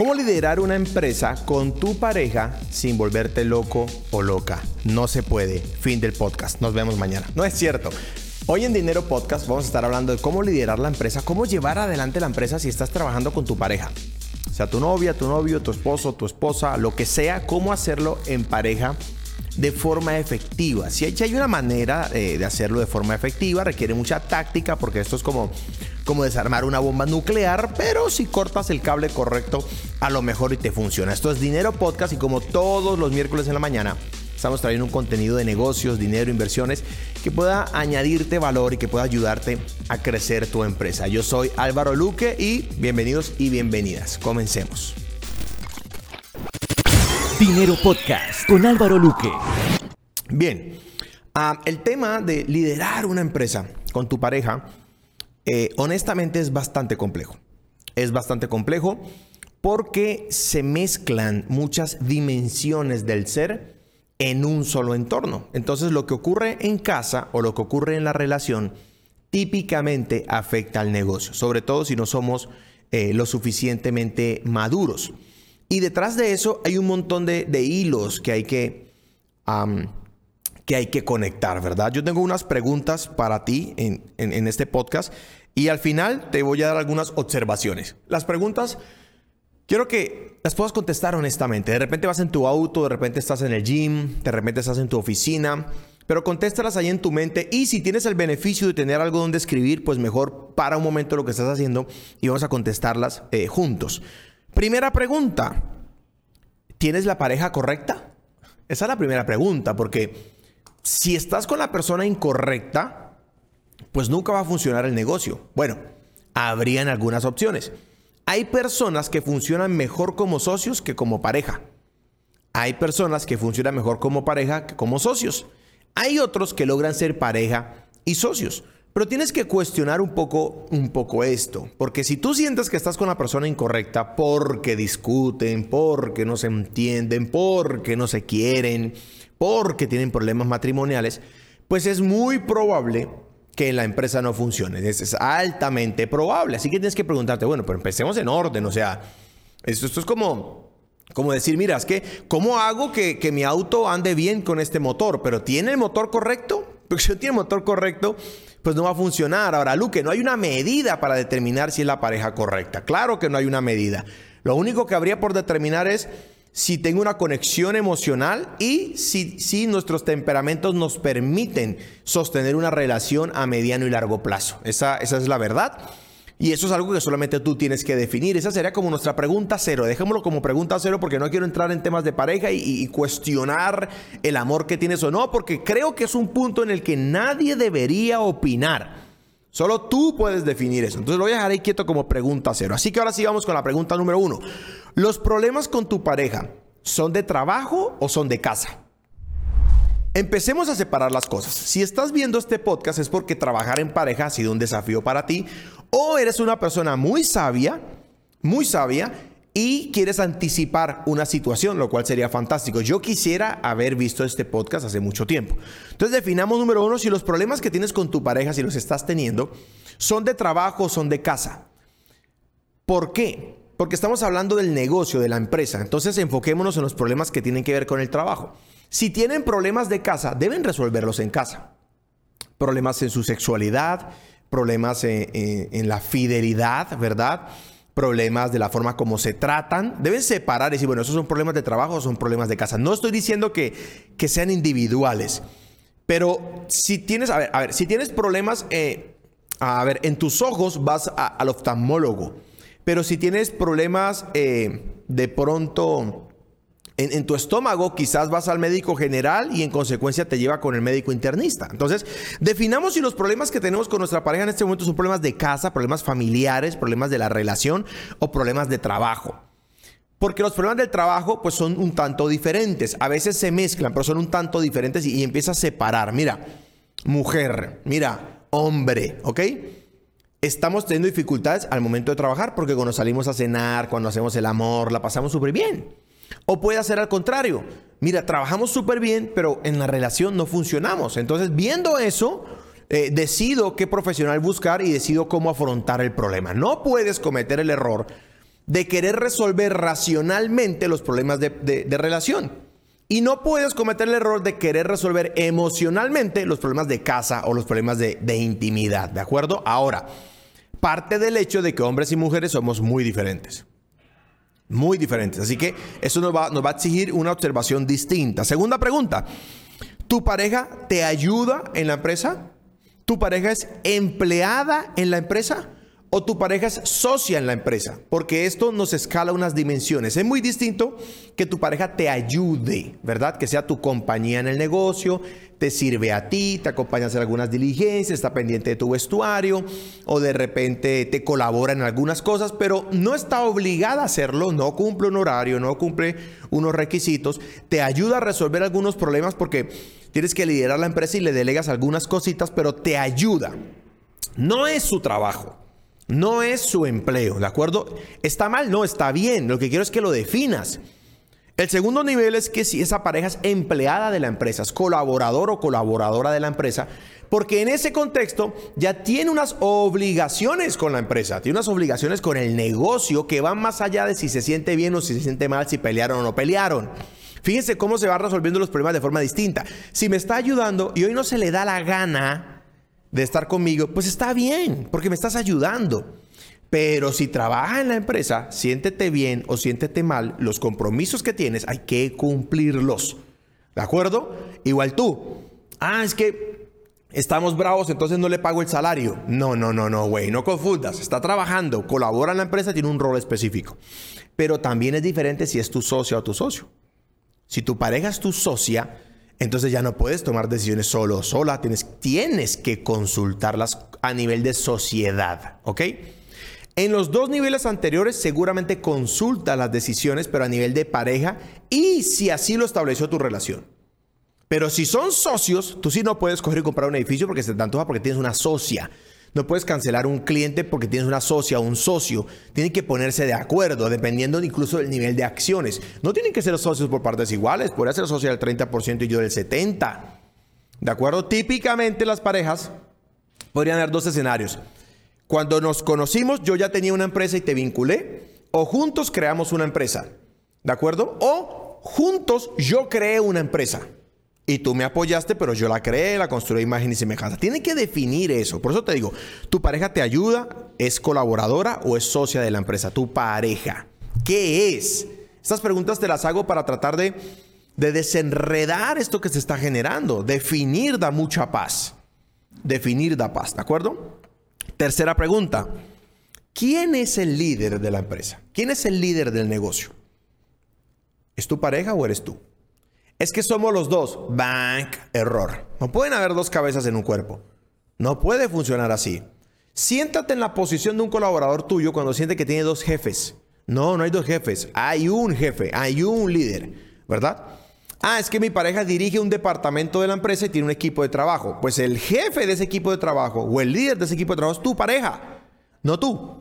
¿Cómo liderar una empresa con tu pareja sin volverte loco o loca? No se puede. Fin del podcast. Nos vemos mañana. No es cierto. Hoy en Dinero Podcast vamos a estar hablando de cómo liderar la empresa, cómo llevar adelante la empresa si estás trabajando con tu pareja. O sea, tu novia, tu novio, tu esposo, tu esposa, lo que sea, cómo hacerlo en pareja de forma efectiva. Si hay, una manera eh, de hacerlo de forma efectiva, requiere mucha táctica porque esto es como como desarmar una bomba nuclear, pero si cortas el cable correcto, a lo mejor y te funciona. Esto es Dinero Podcast y como todos los miércoles en la mañana, estamos trayendo un contenido de negocios, dinero, inversiones que pueda añadirte valor y que pueda ayudarte a crecer tu empresa. Yo soy Álvaro Luque y bienvenidos y bienvenidas. Comencemos. Dinero Podcast con Álvaro Luque. Bien, ah, el tema de liderar una empresa con tu pareja eh, honestamente es bastante complejo. Es bastante complejo porque se mezclan muchas dimensiones del ser en un solo entorno. Entonces lo que ocurre en casa o lo que ocurre en la relación típicamente afecta al negocio, sobre todo si no somos eh, lo suficientemente maduros. Y detrás de eso hay un montón de, hilos que hay que, que hay que conectar, ¿verdad? Yo tengo unas preguntas para ti en, este podcast y al final te voy a dar algunas observaciones. Las preguntas quiero que las puedas contestar honestamente. De repente vas en tu auto, de repente estás en el gym, de repente estás en tu oficina, pero contéstalas ahí en tu mente y si tienes el beneficio de tener algo donde escribir, pues mejor para un momento lo que estás haciendo y vamos a contestarlas eh, juntos. Primera pregunta, ¿tienes la pareja correcta? Esa es la primera pregunta, porque si estás con la persona incorrecta, pues nunca va a funcionar el negocio. Bueno, habrían algunas opciones. Hay personas que funcionan mejor como socios que como pareja. Hay personas que funcionan mejor como pareja que como socios. Hay otros que logran ser pareja y socios. Pero tienes que cuestionar un poco, un poco esto, porque si tú sientes que estás con la persona incorrecta porque discuten, porque no se entienden, porque no se quieren, porque tienen problemas matrimoniales, pues es muy probable que la empresa no funcione. Es, altamente probable. Así que tienes que preguntarte, bueno, pero empecemos en orden. O sea, esto, esto es como, como decir, mira, es que, ¿cómo hago que, que, mi auto ande bien con este motor? ¿Pero tiene el motor correcto? Porque si no tiene el motor correcto, pues no va a funcionar. Ahora, Luque, no hay una medida para determinar si es la pareja correcta. Claro que no hay una medida. Lo único que habría por determinar es si tengo una conexión emocional y si, si, nuestros temperamentos nos permiten sostener una relación a mediano y largo plazo. Esa, esa es la verdad. Y eso es algo que solamente tú tienes que definir. Esa sería como nuestra pregunta cero. Dejémoslo como pregunta cero porque no quiero entrar en temas de pareja y, cuestionar el amor que tienes o no, porque creo que es un punto en el que nadie debería opinar. Solo tú puedes definir eso. Entonces lo voy a dejar ahí quieto como pregunta cero. Así que ahora sí vamos con la pregunta número uno. ¿Los problemas con tu pareja son de trabajo o son de casa? Empecemos a separar las cosas. Si estás viendo este podcast es porque trabajar en pareja ha sido un desafío para ti o eres una persona muy sabia, muy sabia y quieres anticipar una situación, lo cual sería fantástico. Yo quisiera haber visto este podcast hace mucho tiempo. Entonces definamos número uno, si los problemas que tienes con tu pareja, si los estás teniendo, son de trabajo o son de casa. ¿Por qué? Porque estamos hablando del negocio, de la empresa. Entonces enfoquémonos en los problemas que tienen que ver con el trabajo. Si tienen problemas de casa, deben resolverlos en casa. Problemas en su sexualidad, problemas en, la fidelidad, ¿verdad? Problemas de la forma como se tratan. Deben separar y decir, bueno, esos son problemas de trabajo o son problemas de casa. No estoy diciendo que, que sean individuales. Pero si tienes, a ver, a ver, si tienes problemas, eh, a ver, en tus ojos vas al oftalmólogo pero si tienes problemas eh, de pronto en, tu estómago, quizás vas al médico general y en consecuencia te lleva con el médico internista. Entonces, definamos si los problemas que tenemos con nuestra pareja en este momento son problemas de casa, problemas familiares, problemas de la relación o problemas de trabajo. Porque los problemas del trabajo pues son un tanto diferentes. A veces se mezclan, pero son un tanto diferentes y, y empieza a separar. Mira, mujer, mira, hombre, ¿ok? estamos teniendo dificultades al momento de trabajar porque cuando salimos a cenar, cuando hacemos el amor, la pasamos súper bien. O puede ser al contrario. Mira, trabajamos súper bien, pero en la relación no funcionamos. Entonces, viendo eso, eh, decido qué profesional buscar y decido cómo afrontar el problema. No puedes cometer el error de querer resolver racionalmente los problemas de, relación. Y no puedes cometer el error de querer resolver emocionalmente los problemas de casa o los problemas de intimidad, ¿de acuerdo? Ahora, parte del hecho de que hombres y mujeres somos muy diferentes. Muy diferentes. Así que eso nos va, nos va a exigir una observación distinta. Segunda pregunta. ¿Tu pareja te ayuda en la empresa? ¿Tu pareja es empleada en la empresa? ¿O tu pareja es socia en la empresa? Porque esto nos escala unas dimensiones. Es muy distinto que tu pareja te ayude, ¿verdad? Que sea tu compañía en el negocio, te sirve a ti, te acompaña a hacer algunas diligencias, está pendiente de tu vestuario o de repente te colabora en algunas cosas, pero no está obligada a hacerlo, no cumple un horario, no cumple unos requisitos, te ayuda a resolver algunos problemas porque tienes que liderar la empresa y le delegas algunas cositas, pero te ayuda. No es su trabajo. No es su empleo, ¿de acuerdo? ¿Está mal? No, está bien. Lo que quiero es que lo definas. El segundo nivel es que si esa pareja es empleada de la empresa, es colaborador o colaboradora de la empresa, porque en ese contexto ya tiene unas obligaciones con la empresa, tiene unas obligaciones con el negocio que van más allá de si se siente bien o si se siente mal, si pelearon o no pelearon. Fíjense cómo se van resolviendo los problemas de forma distinta. Si me está ayudando y hoy no se le da la gana de estar conmigo, pues está bien, porque me estás ayudando. Pero si trabajas en la empresa, siéntete bien o siéntete mal, los compromisos que tienes hay que cumplirlos. ¿De acuerdo? Igual tú. Ah, es que estamos bravos, entonces no le pago el salario. No, no, no, no, güey, no confundas. Está trabajando, colabora en la empresa, tiene un rol específico. Pero también es diferente si es tu socio o tu socio. Si tu pareja es tu socia, entonces ya no puedes tomar decisiones solo o sola, tienes, tienes que consultarlas a nivel de sociedad, ¿ok? En los dos niveles anteriores seguramente consulta las decisiones, pero a nivel de pareja y si así lo estableció tu relación. Pero si son socios, tú sí no puedes coger y comprar un edificio porque se te antoja porque tienes una socia. No puedes cancelar un cliente porque tienes una socia o un socio. Tienen que ponerse de acuerdo, dependiendo incluso del nivel de acciones. No tienen que ser socios por partes iguales. Podría ser socio del 30% y yo del 70%. ¿De acuerdo? Típicamente las parejas podrían haber dos escenarios. Cuando nos conocimos, yo ya tenía una empresa y te vinculé. O juntos creamos una empresa. ¿De acuerdo? O juntos yo creé una empresa. Y tú me apoyaste, pero yo la creé, la construí imagen y semejanza. Tiene que definir eso. Por eso te digo, ¿tu pareja te ayuda? ¿Es colaboradora o es socia de la empresa? Tu pareja. ¿Qué es? Estas preguntas te las hago para tratar de, de desenredar esto que se está generando. Definir da mucha paz. Definir da paz, ¿de acuerdo? Tercera pregunta. ¿Quién es el líder de la empresa? ¿Quién es el líder del negocio? ¿Es tu pareja o eres tú? Es que somos los dos. Bank, error. No pueden haber dos cabezas en un cuerpo. No puede funcionar así. Siéntate en la posición de un colaborador tuyo cuando siente que tiene dos jefes. No, no hay dos jefes. Hay un jefe, hay un líder, ¿verdad? Ah, es que mi pareja dirige un departamento de la empresa y tiene un equipo de trabajo. Pues el jefe de ese equipo de trabajo o el líder de ese equipo de trabajo es tu pareja, no tú.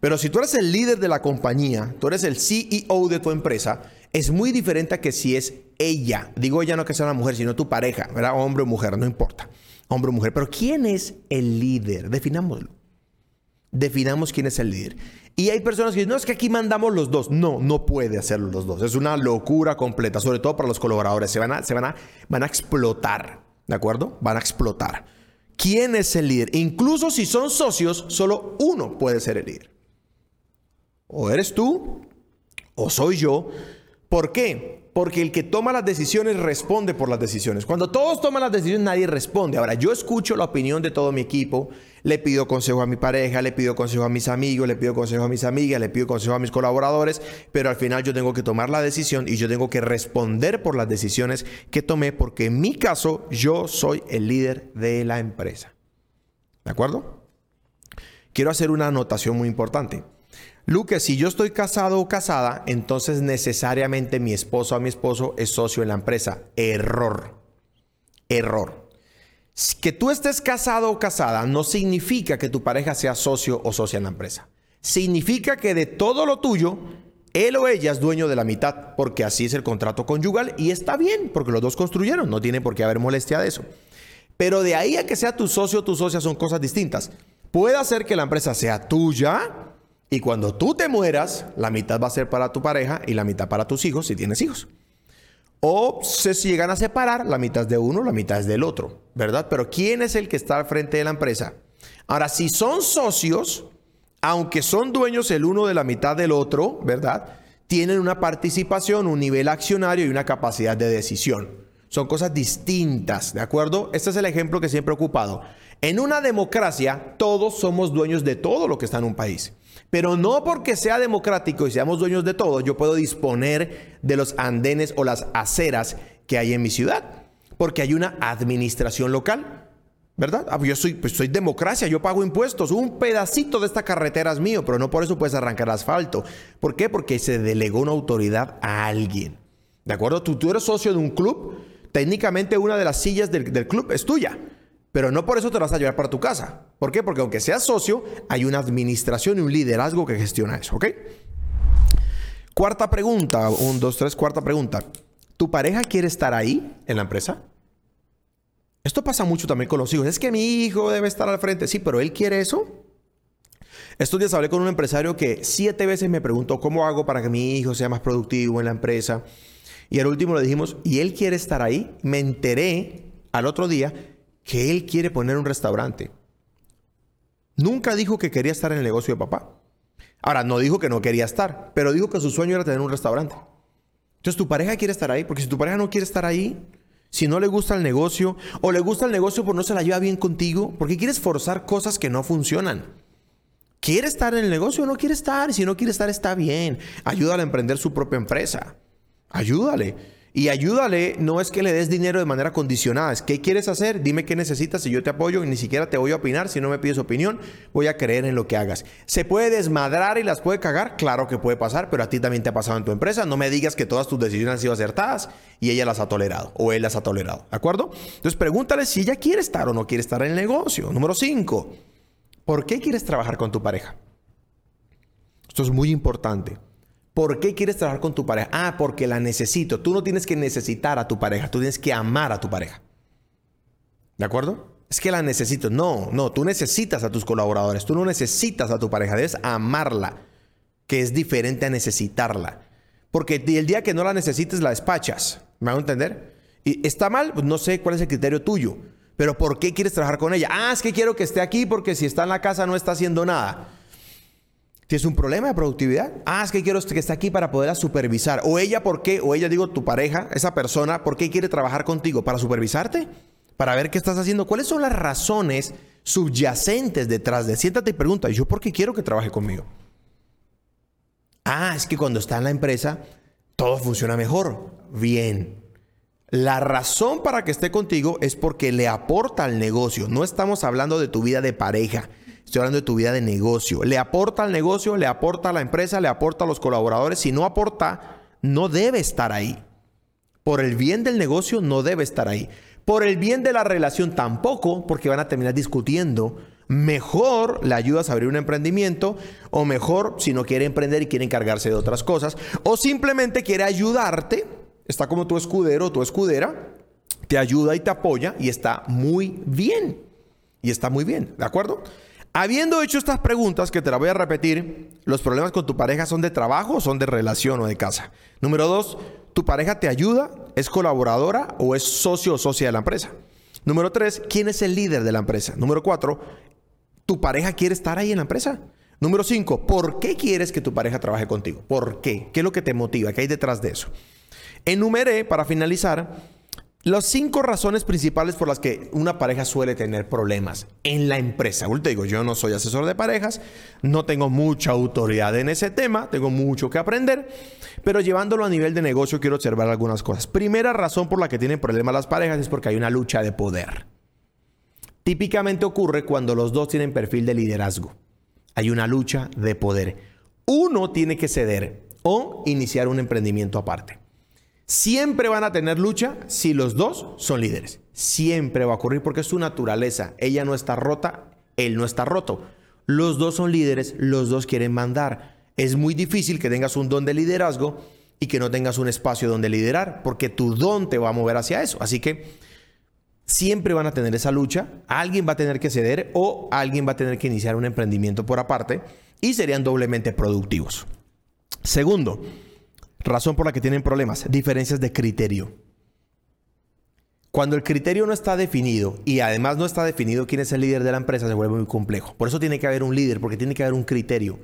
Pero si tú eres el líder de la compañía, tú eres el CEO de tu empresa, es muy diferente a que si es ella. Digo ella no que sea una mujer, sino tu pareja, ¿verdad? Hombre o mujer, no importa. Hombre o mujer. Pero ¿quién es el líder? Definámoslo. Definamos quién es el líder. Y hay personas que dicen, no, es que aquí mandamos los dos. No, no puede hacerlo los dos. Es una locura completa, sobre todo para los colaboradores. Se van a, se van a, van a explotar, ¿de acuerdo? Van a explotar. ¿Quién es el líder? Incluso si son socios, solo uno puede ser el líder. O eres tú, o soy yo. ¿Por qué? Porque el que toma las decisiones responde por las decisiones. Cuando todos toman las decisiones, nadie responde. Ahora, yo escucho la opinión de todo mi equipo, le pido consejo a mi pareja, le pido consejo a mis amigos, le pido consejo a mis amigas, le pido consejo a mis colaboradores, pero al final yo tengo que tomar la decisión y yo tengo que responder por las decisiones que tomé, porque en mi caso yo soy el líder de la empresa. ¿De acuerdo? Quiero hacer una anotación muy importante. Luque, si yo estoy casado o casada, entonces necesariamente mi esposo o mi esposo es socio en la empresa. Error. Error. Que tú estés casado o casada no significa que tu pareja sea socio o socia en la empresa. Significa que de todo lo tuyo, él o ella es dueño de la mitad, porque así es el contrato conyugal y está bien, porque los dos construyeron, no tiene por qué haber molestia de eso. Pero de ahí a que sea tu socio o tu socia son cosas distintas. Puede hacer que la empresa sea tuya, Y cuando tú te mueras, la mitad va a ser para tu pareja y la mitad para tus hijos si tienes hijos. O se llegan a separar, la mitad es de uno, la mitad es del otro, ¿verdad? Pero ¿quién es el que está al frente de la empresa? Ahora, si son socios, aunque son dueños el uno de la mitad del otro, ¿verdad? Tienen una participación, un nivel accionario y una capacidad de decisión. Son cosas distintas, ¿de acuerdo? Este es el ejemplo que siempre he ocupado. En una democracia, todos somos dueños de todo lo que está en un país. Pero no porque sea democrático y seamos dueños de todo, yo puedo disponer de los andenes o las aceras que hay en mi ciudad. Porque hay una administración local. ¿Verdad? Ah, pues yo soy, pues democracia, yo pago impuestos. Un pedacito de esta carretera es mío, pero no por eso puedes arrancar asfalto. ¿Por qué? Porque se delegó una autoridad a alguien. ¿De acuerdo? Tú, eres socio de un club, técnicamente una de las sillas del club es tuya. Pero no por eso te vas a llevar para tu casa. ¿Por qué? Porque aunque seas socio, hay una administración y un liderazgo que gestiona eso, ¿ok? Cuarta pregunta, un, dos, tres, cuarta pregunta. ¿Tu pareja quiere estar ahí en la empresa? Esto pasa mucho también con los hijos. Es que mi hijo debe estar al frente. Sí, pero él quiere eso. Estos días hablé con un empresario que siete veces me preguntó cómo hago para que mi hijo sea más productivo en la empresa. Y al último le dijimos, ¿y él quiere estar ahí? Me enteré al otro día que él quiere poner un restaurante. Nunca dijo que quería estar en el negocio de papá. Ahora, no dijo que no quería estar, pero dijo que su sueño era tener un restaurante. Entonces, tu pareja quiere estar ahí, porque si tu pareja no quiere estar ahí, si no le gusta el negocio, o le gusta el negocio pero no se la lleva bien contigo, porque quieres forzar cosas que no funcionan. ¿Quiere estar en el negocio o no quiere estar? Si no quiere estar, está bien. Ayúdale a emprender su propia empresa. Ayúdale. Y ayúdale, no es que le des dinero de manera condicionada, es qué quieres hacer, dime qué necesitas y yo te apoyo y ni siquiera te voy a opinar, si no me pides opinión, voy a creer en lo que hagas. ¿Se puede desmadrar y las puede cagar? Claro que puede pasar, pero a ti también te ha pasado en tu empresa, no me digas que todas tus decisiones han sido acertadas y ella las ha tolerado o él las ha tolerado, ¿de acuerdo? Entonces pregúntale si ella quiere estar o no quiere estar en el negocio. Número 5, ¿por qué quieres trabajar con tu pareja? Esto es muy importante. ¿Por qué quieres trabajar con tu pareja? Ah, porque la necesito. Tú no tienes que necesitar a tu pareja, tú tienes que amar a tu pareja. ¿De acuerdo? Es que la necesito. No, no, tú necesitas a tus colaboradores, tú no necesitas a tu pareja, debes amarla, que es diferente a necesitarla. Porque el día que no la necesites, la despachas. ¿Me hago entender? Y está mal, pues no sé cuál es el criterio tuyo. Pero ¿por qué quieres trabajar con ella? Ah, es que quiero que esté aquí porque si está en la casa no está haciendo nada. ¿Tienes un problema de productividad? Ah, es que quiero que esté aquí para poderla supervisar. O ella, ¿por qué? O ella, digo, tu pareja, esa persona, ¿por qué quiere trabajar contigo? ¿Para supervisarte? ¿Para ver qué estás haciendo? ¿Cuáles son las razones subyacentes detrás de? Siéntate y pregunta, ¿yo por qué quiero que trabaje conmigo? Ah, es que cuando está en la empresa, todo funciona mejor. Bien. La razón para que esté contigo es porque le aporta al negocio. No estamos hablando de tu vida de pareja. Estoy hablando de tu vida de negocio. Le aporta al negocio, le aporta a la empresa, le aporta a los colaboradores. Si no aporta, no debe estar ahí. Por el bien del negocio, no debe estar ahí. Por el bien de la relación, tampoco, porque van a terminar discutiendo. Mejor le ayudas a abrir un emprendimiento, o mejor, si no quiere emprender y quiere encargarse de otras cosas, o simplemente quiere ayudarte. Está como tu escudero o tu escudera, te ayuda y te apoya, y está muy bien. Y está muy bien, ¿de acuerdo? Habiendo hecho estas preguntas, que te las voy a repetir, ¿los problemas con tu pareja son de trabajo o son de relación o de casa? Número dos, ¿tu pareja te ayuda? ¿Es colaboradora o es socio o socia de la empresa? Número tres, ¿quién es el líder de la empresa? Número cuatro, ¿tu pareja quiere estar ahí en la empresa? Número cinco, ¿por qué quieres que tu pareja trabaje contigo? ¿Por qué? ¿Qué es lo que te motiva? ¿Qué hay detrás de eso? Enumeré, para finalizar, las cinco razones principales por las que una pareja suele tener problemas en la empresa. te digo, yo no soy asesor de parejas, no tengo mucha autoridad en ese tema, tengo mucho que aprender, pero llevándolo a nivel de negocio quiero observar algunas cosas. Primera razón por la que tienen problemas las parejas es porque hay una lucha de poder. Típicamente ocurre cuando los dos tienen perfil de liderazgo. Hay una lucha de poder. Uno tiene que ceder o iniciar un emprendimiento aparte. Siempre van a tener lucha si los dos son líderes. Siempre va a ocurrir porque es su naturaleza. Ella no está rota, él no está roto. Los dos son líderes, los dos quieren mandar. Es muy difícil que tengas un don de liderazgo y que no tengas un espacio donde liderar, porque tu don te va a mover hacia eso. Así que siempre van a tener esa lucha. Alguien va a tener que ceder o alguien va a tener que iniciar un emprendimiento por aparte. y serían doblemente productivos. Segundo, razón por la que tienen problemas, diferencias de criterio. Cuando el criterio no está definido y además no está definido quién es el líder de la empresa, se vuelve muy complejo. Por eso tiene que haber un líder, porque tiene que haber un criterio.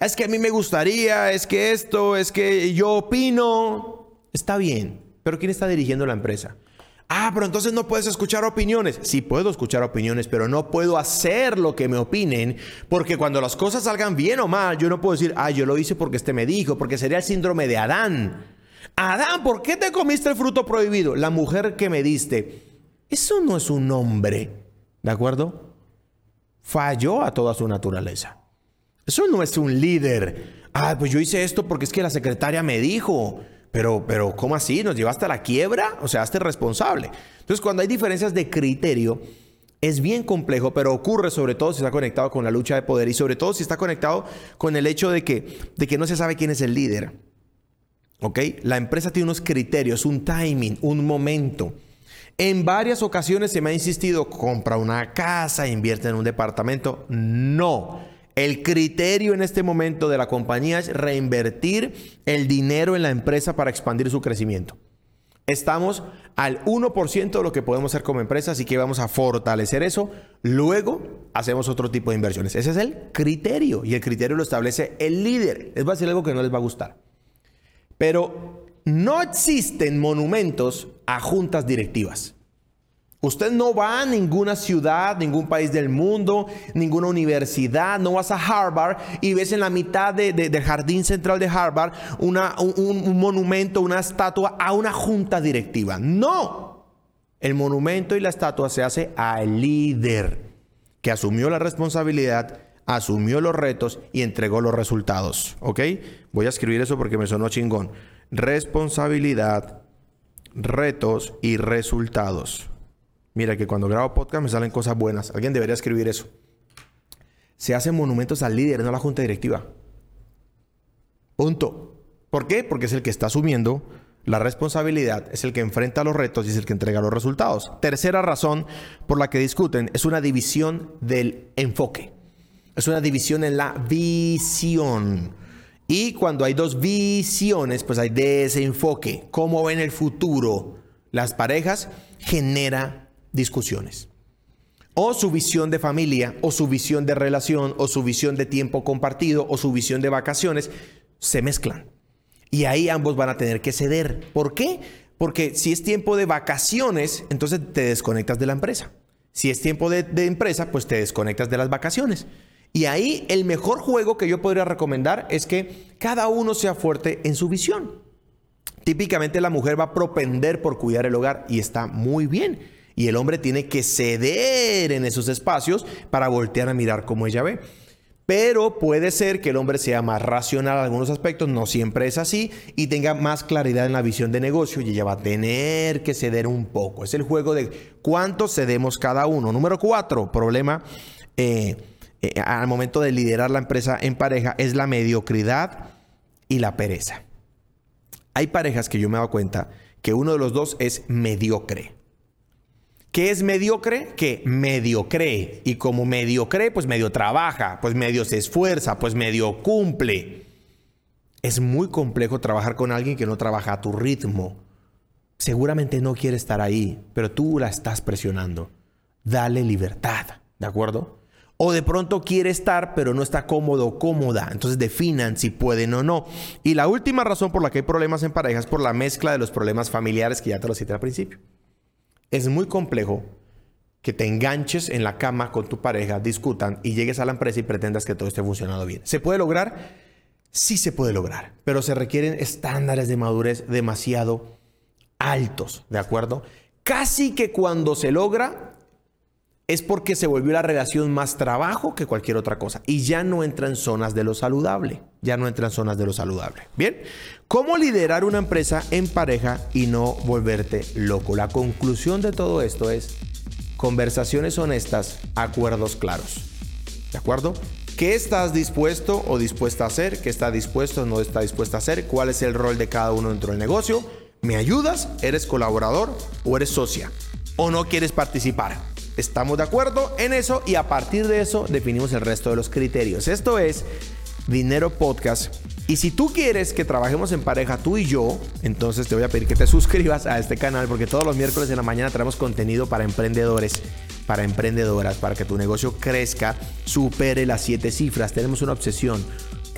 Es que a mí me gustaría, es que esto, es que yo opino. Está bien, pero ¿quién está dirigiendo la empresa? Ah, pero entonces no puedes escuchar opiniones. Sí puedo escuchar opiniones, pero no puedo hacer lo que me opinen, porque cuando las cosas salgan bien o mal, yo no puedo decir, ah, yo lo hice porque este me dijo, porque sería el síndrome de Adán. Adán, ¿por qué te comiste el fruto prohibido? La mujer que me diste. Eso no es un hombre, ¿de acuerdo? Falló a toda su naturaleza. Eso no es un líder. Ah, pues yo hice esto porque es que la secretaria me dijo. Pero, pero, ¿cómo así? ¿Nos llevaste a la quiebra? O sea, hazte responsable. Entonces, cuando hay diferencias de criterio, es bien complejo, pero ocurre sobre todo si está conectado con la lucha de poder y sobre todo si está conectado con el hecho de que, de que no se sabe quién es el líder. ¿Ok? La empresa tiene unos criterios, un timing, un momento. En varias ocasiones se me ha insistido, compra una casa, invierte en un departamento. No. El criterio en este momento de la compañía es reinvertir el dinero en la empresa para expandir su crecimiento. Estamos al 1% de lo que podemos hacer como empresa, así que vamos a fortalecer eso. Luego hacemos otro tipo de inversiones. Ese es el criterio y el criterio lo establece el líder. Les va a decir algo que no les va a gustar. Pero no existen monumentos a juntas directivas. Usted no va a ninguna ciudad, ningún país del mundo, ninguna universidad, no vas a Harvard y ves en la mitad del jardín central de Harvard una, un, monumento, una estatua a una junta directiva. No, el monumento y la estatua se hace al líder que asumió la responsabilidad, asumió los retos y entregó los resultados. ¿Ok? Voy a escribir eso porque me sonó chingón. Responsabilidad, retos y resultados. Mira que cuando grabo podcast me salen cosas buenas. Alguien debería escribir eso. Se hacen monumentos al líder, no a la junta directiva. Punto. ¿Por qué? Porque es el que está asumiendo la responsabilidad, es el que enfrenta los retos y es el que entrega los resultados. Tercera razón por la que discuten es una división del enfoque. Es una división en la visión. Y cuando hay dos visiones, pues hay desenfoque. ¿Cómo ven el futuro? Las parejas genera discusiones. O su visión de familia, o su visión de relación, o su visión de tiempo compartido, o su visión de vacaciones, se mezclan. Y ahí ambos van a tener que ceder. ¿Por qué? Porque si es tiempo de vacaciones, entonces te desconectas de la empresa. Si es tiempo de, empresa, pues te desconectas de las vacaciones. Y ahí el mejor juego que yo podría recomendar es que cada uno sea fuerte en su visión. Típicamente la mujer va a propender por cuidar el hogar y está muy bien y el hombre tiene que ceder en esos espacios para voltear a mirar como ella ve. Pero puede ser que el hombre sea más racional en algunos aspectos, no siempre es así, y tenga más claridad en la visión de negocio y ella va a tener que ceder un poco. Es el juego de cuánto cedemos cada uno. Número cuatro, problema eh, eh, al momento de liderar la empresa en pareja es la mediocridad y la pereza. Hay parejas que yo me he dado cuenta que uno de los dos es mediocre. ¿Qué es mediocre? Que medio cree. Y como medio cree, pues medio trabaja, pues medio se esfuerza, pues medio cumple. Es muy complejo trabajar con alguien que no trabaja a tu ritmo. Seguramente no quiere estar ahí, pero tú la estás presionando. Dale libertad, ¿de acuerdo? O de pronto quiere estar, pero no está cómodo o cómoda. Entonces definan si pueden o no. Y la última razón por la que hay problemas en pareja es por la mezcla de los problemas familiares que ya te lo cité al principio es muy complejo que te enganches en la cama con tu pareja, discutan y llegues a la empresa y pretendas que todo esté funcionando bien. ¿Se puede lograr? Sí se puede lograr, pero se requieren estándares de madurez demasiado altos, ¿de acuerdo? Casi que cuando se logra es porque se volvió la relación más trabajo que cualquier otra cosa y ya no entra en zonas de lo saludable, ya no entra en zonas de lo saludable. Bien, ¿cómo liderar una empresa en pareja y no volverte loco? La conclusión de todo esto es conversaciones honestas, acuerdos claros. ¿De acuerdo? ¿Qué estás dispuesto o dispuesta a hacer? ¿Qué está dispuesto o no está dispuesta a hacer? ¿Cuál es el rol de cada uno dentro del negocio? ¿Me ayudas? ¿Eres colaborador o eres socia? ¿O no quieres participar? Estamos de acuerdo en eso y a partir de eso definimos el resto de los criterios. Esto es Dinero Podcast. Y si tú quieres que trabajemos en pareja, tú y yo, entonces te voy a pedir que te suscribas a este canal porque todos los miércoles de la mañana traemos contenido para emprendedores, para emprendedoras, para que tu negocio crezca, supere las siete cifras. Tenemos una obsesión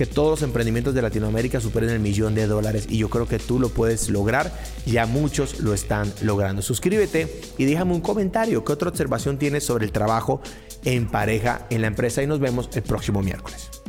que todos los emprendimientos de Latinoamérica superen el millón de dólares y yo creo que tú lo puedes lograr. Ya muchos lo están logrando. Suscríbete y déjame un comentario. ¿Qué otra observación tienes sobre el trabajo en pareja en la empresa? Y nos vemos el próximo miércoles.